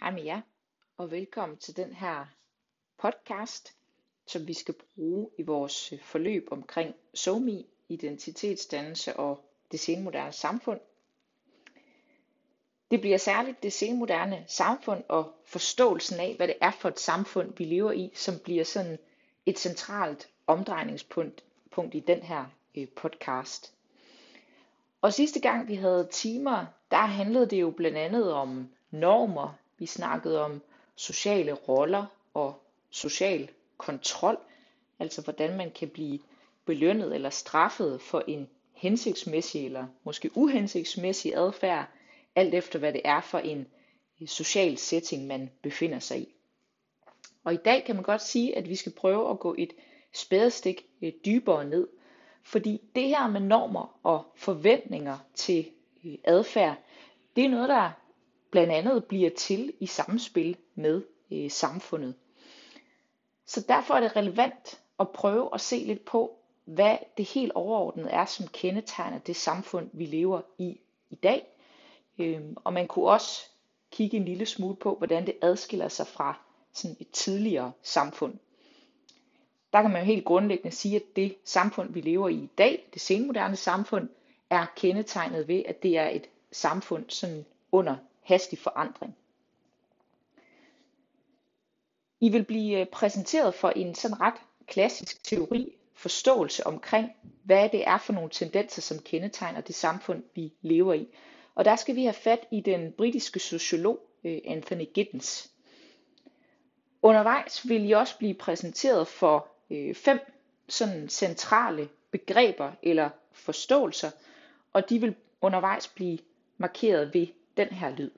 Hej med jer, og velkommen til den her podcast, som vi skal bruge i vores øh, forløb omkring SOMI, identitetsdannelse og det senmoderne samfund. Det bliver særligt det senmoderne samfund og forståelsen af, hvad det er for et samfund, vi lever i, som bliver sådan et centralt omdrejningspunkt punkt i den her øh, podcast. Og sidste gang vi havde timer, der handlede det jo blandt andet om normer, vi snakkede om sociale roller og social kontrol, altså hvordan man kan blive belønnet eller straffet for en hensigtsmæssig eller måske uhensigtsmæssig adfærd, alt efter hvad det er for en øh, social setting, man befinder sig i. Og i dag kan man godt sige, at vi skal prøve at gå et spadestik øh, dybere ned, fordi det her med normer og forventninger til øh, adfærd, det er noget, der blandt andet bliver til i samspil med øh, samfundet. Så derfor er det relevant at prøve at se lidt på, hvad det helt overordnet er, som kendetegner det samfund, vi lever i i dag. Øhm, og man kunne også kigge en lille smule på, hvordan det adskiller sig fra sådan et tidligere samfund. Der kan man jo helt grundlæggende sige, at det samfund, vi lever i i dag, det senmoderne samfund, er kendetegnet ved, at det er et samfund sådan under hastig forandring. I vil blive øh, præsenteret for en sådan ret klassisk teori, forståelse omkring, hvad det er for nogle tendenser, som kendetegner det samfund, vi lever i. Og der skal vi have fat i den britiske sociolog øh, Anthony Giddens. Undervejs vil I også blive præsenteret for øh, fem sådan centrale begreber eller forståelser, og de vil undervejs blive markeret ved den her lyd.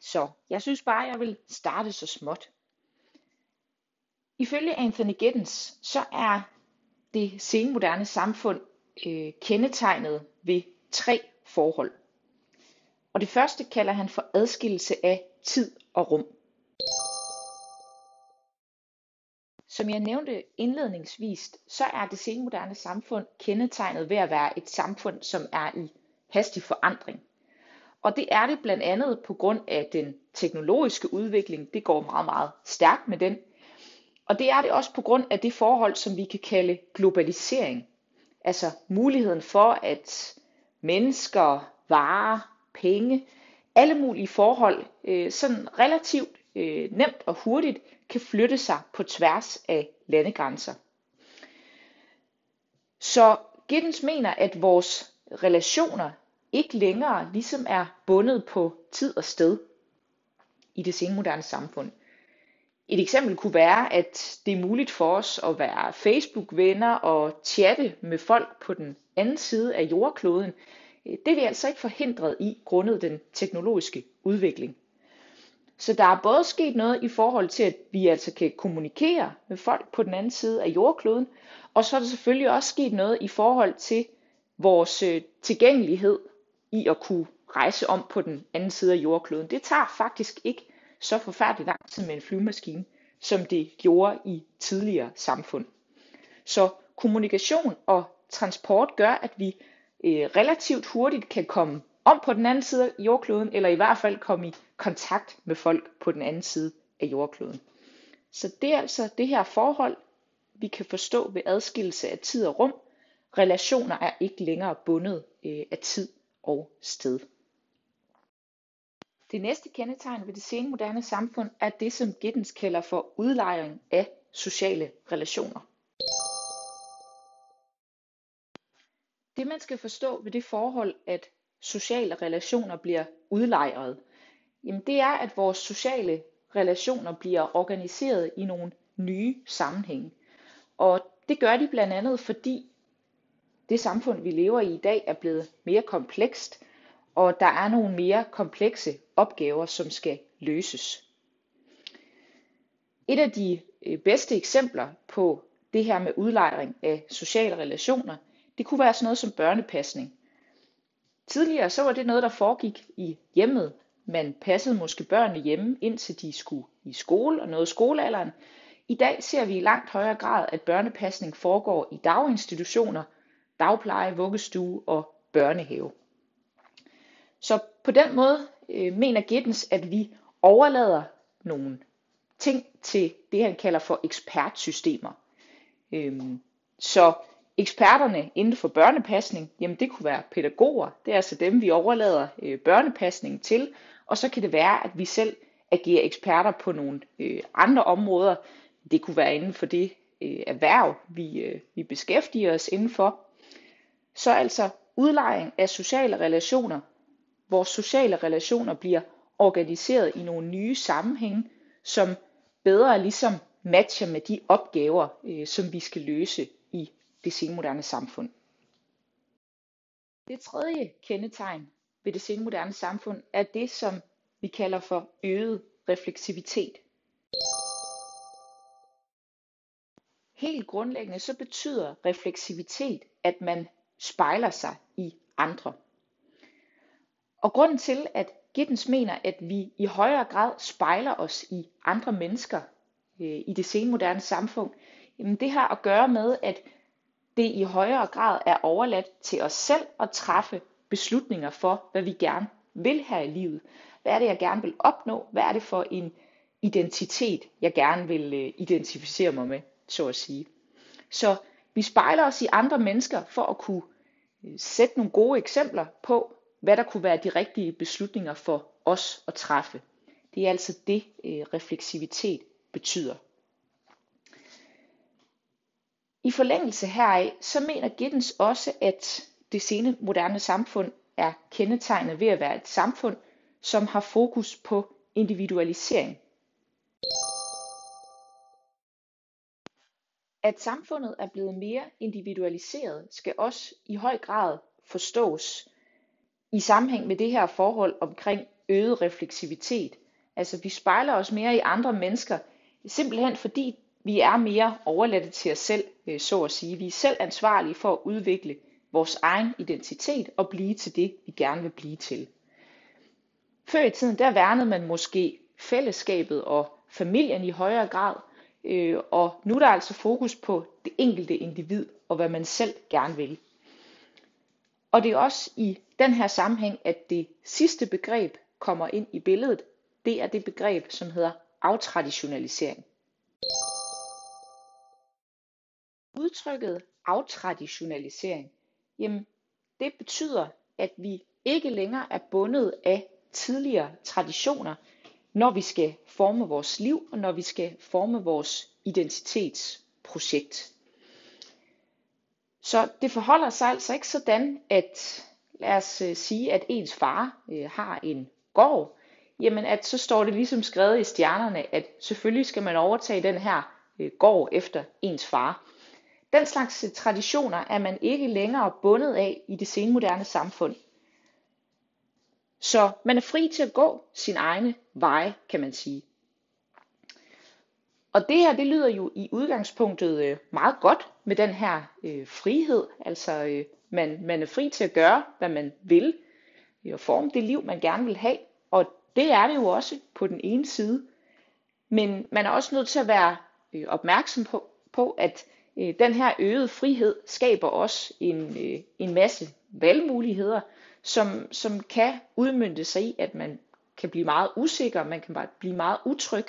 Så jeg synes bare, jeg vil starte så småt. Ifølge Anthony Giddens, så er det senmoderne samfund øh, kendetegnet ved tre forhold. Og det første kalder han for adskillelse af tid og rum. Som jeg nævnte indledningsvis, så er det senmoderne samfund kendetegnet ved at være et samfund, som er i hastig forandring. Og det er det blandt andet på grund af den teknologiske udvikling. Det går meget, meget stærkt med den. Og det er det også på grund af det forhold, som vi kan kalde globalisering. Altså muligheden for, at mennesker, varer, penge, alle mulige forhold, øh, sådan relativt øh, nemt og hurtigt kan flytte sig på tværs af landegrænser. Så Giddens mener, at vores relationer ikke længere ligesom er bundet på tid og sted i det senmoderne samfund. Et eksempel kunne være, at det er muligt for os at være Facebook-venner og chatte med folk på den anden side af jordkloden. Det er vi altså ikke forhindret i grundet den teknologiske udvikling. Så der er både sket noget i forhold til, at vi altså kan kommunikere med folk på den anden side af jordkloden, og så er der selvfølgelig også sket noget i forhold til vores øh, tilgængelighed i at kunne rejse om på den anden side af jordkloden. Det tager faktisk ikke så forfærdeligt lang tid med en flyvemaskine, som det gjorde i tidligere samfund. Så kommunikation og transport gør, at vi øh, relativt hurtigt kan komme om på den anden side af jordkloden, eller i hvert fald komme i kontakt med folk på den anden side af jordkloden. Så det er altså det her forhold, vi kan forstå ved adskillelse af tid og rum. Relationer er ikke længere bundet øh, af tid og sted. Det næste kendetegn ved det senmoderne samfund er det, som Giddens kalder for udlejring af sociale relationer. Det man skal forstå ved det forhold, at sociale relationer bliver udlejret, jamen det er, at vores sociale relationer bliver organiseret i nogle nye sammenhænge. Og det gør de blandt andet, fordi det samfund, vi lever i i dag, er blevet mere komplekst, og der er nogle mere komplekse opgaver, som skal løses. Et af de øh, bedste eksempler på det her med udlejring af sociale relationer, det kunne være sådan noget som børnepasning. Tidligere så var det noget, der foregik i hjemmet. Man passede måske børnene hjemme, indtil de skulle i skole og nåede skolealderen. I dag ser vi i langt højere grad, at børnepasning foregår i daginstitutioner, dagpleje, vuggestue og børnehave. Så på den måde øh, mener Giddens, at vi overlader nogle ting til det, han kalder for ekspertsystemer. Øhm, så eksperterne inden for børnepasning, jamen det kunne være pædagoger, det er altså dem, vi overlader øh, til, og så kan det være, at vi selv agerer eksperter på nogle øh, andre områder. Det kunne være inden for det øh, erhverv, vi, øh, vi beskæftiger os indenfor. Så altså udlejring af sociale relationer. Vores sociale relationer bliver organiseret i nogle nye sammenhænge, som bedre ligesom matcher med de opgaver, øh, som vi skal løse i det senmoderne samfund. Det tredje kendetegn ved det senmoderne samfund er det, som vi kalder for øget refleksivitet. Helt grundlæggende så betyder refleksivitet, at man spejler sig i andre. Og grunden til, at Giddens mener, at vi i højere grad spejler os i andre mennesker øh, i det senmoderne samfund, jamen det har at gøre med, at det i højere grad er overladt til os selv at træffe beslutninger for, hvad vi gerne vil her i livet. Hvad er det, jeg gerne vil opnå? Hvad er det for en identitet, jeg gerne vil øh, identificere mig med, så at sige. Så vi spejler os i andre mennesker for at kunne øh, sætte nogle gode eksempler på, hvad der kunne være de rigtige beslutninger for os at træffe. Det er altså det, øh, refleksivitet betyder. I forlængelse heraf, så mener Giddens også, at det sene moderne samfund er kendetegnet ved at være et samfund, som har fokus på individualisering. At samfundet er blevet mere individualiseret, skal også i høj grad forstås i sammenhæng med det her forhold omkring øget refleksivitet. Altså vi spejler os mere i andre mennesker, simpelthen fordi vi er mere overladt til os selv, øh, så at sige. Vi er selv ansvarlige for at udvikle vores egen identitet og blive til det, vi gerne vil blive til. Før i tiden, der værnede man måske fællesskabet og familien i højere grad, øh, og nu er der altså fokus på det enkelte individ og hvad man selv gerne vil. Og det er også i den her sammenhæng, at det sidste begreb kommer ind i billedet. Det er det begreb, som hedder aftraditionalisering. Udtrykket aftraditionalisering, jamen det betyder, at vi ikke længere er bundet af tidligere traditioner, når vi skal forme vores liv og når vi skal forme vores identitetsprojekt. Så det forholder sig altså ikke sådan, at lad os øh, sige, at ens far øh, har en gård, jamen at så står det ligesom skrevet i stjernerne, at selvfølgelig skal man overtage den her øh, gård efter ens far. Den slags øh, traditioner er man ikke længere bundet af i det senmoderne samfund. Så man er fri til at gå sin egne veje, kan man sige. Og det her, det lyder jo i udgangspunktet øh, meget godt med den her øh, frihed. Altså øh, man, man er fri til at gøre, hvad man vil, øh, og forme det liv, man gerne vil have. Og det er det jo også på den ene side. Men man er også nødt til at være øh, opmærksom på, på at øh, den her øgede frihed skaber også en, øh, en masse valgmuligheder, som, som kan udmynde sig i, at man kan blive meget usikker, man kan blive meget utryg,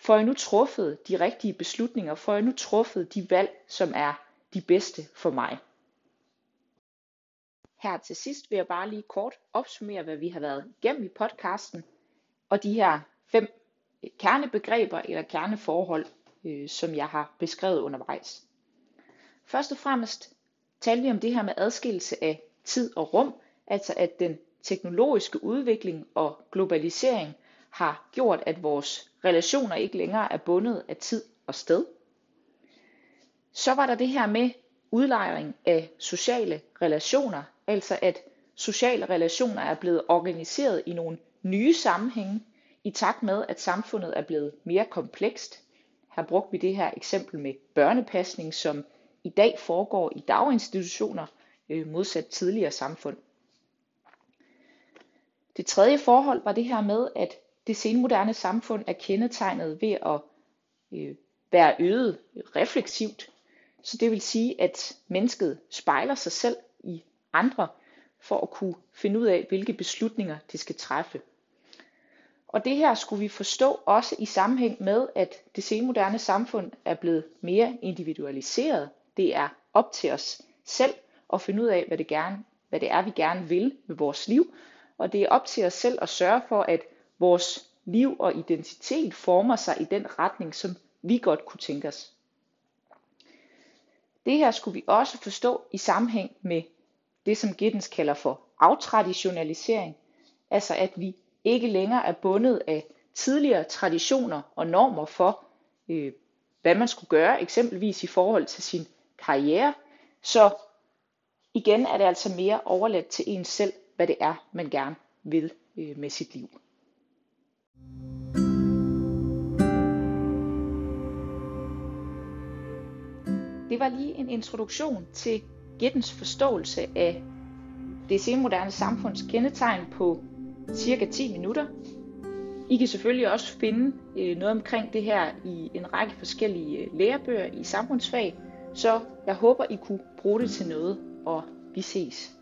Får jeg nu truffet de rigtige beslutninger? Får jeg nu truffet de valg, som er de bedste for mig? Her til sidst vil jeg bare lige kort opsummere, hvad vi har været igennem i podcasten, og de her fem kernebegreber eller kerneforhold, øh, som jeg har beskrevet undervejs. Først og fremmest talte vi om det her med adskillelse af tid og rum, altså at den teknologiske udvikling og globalisering har gjort, at vores relationer ikke længere er bundet af tid og sted. Så var der det her med udlejring af sociale relationer, altså at sociale relationer er blevet organiseret i nogle nye sammenhænge, i takt med at samfundet er blevet mere komplekst. Her brugte vi det her eksempel med børnepasning, som i dag foregår i daginstitutioner øh, modsat tidligere samfund. Det tredje forhold var det her med, at det senmoderne samfund er kendetegnet ved at øh, være øget refleksivt. Så det vil sige, at mennesket spejler sig selv i andre, for at kunne finde ud af, hvilke beslutninger det skal træffe. Og det her skulle vi forstå også i sammenhæng med, at det senmoderne samfund er blevet mere individualiseret. Det er op til os selv at finde ud af, hvad det, gerne, hvad det er, vi gerne vil med vores liv. Og det er op til os selv at sørge for, at vores liv og identitet former sig i den retning, som vi godt kunne tænke os. Det her skulle vi også forstå i sammenhæng med det, som Giddens kalder for aftraditionalisering, altså at vi ikke længere er bundet af tidligere traditioner og normer for, øh, hvad man skulle gøre, eksempelvis i forhold til sin karriere. Så igen er det altså mere overladt til en selv, hvad det er, man gerne vil øh, med sit liv. Det var lige en introduktion til Gittens forståelse af det senmoderne samfunds kendetegn på cirka 10 minutter. I kan selvfølgelig også finde øh, noget omkring det her i en række forskellige øh, lærebøger i samfundsfag, så jeg håber, I kunne bruge det til noget, og vi ses.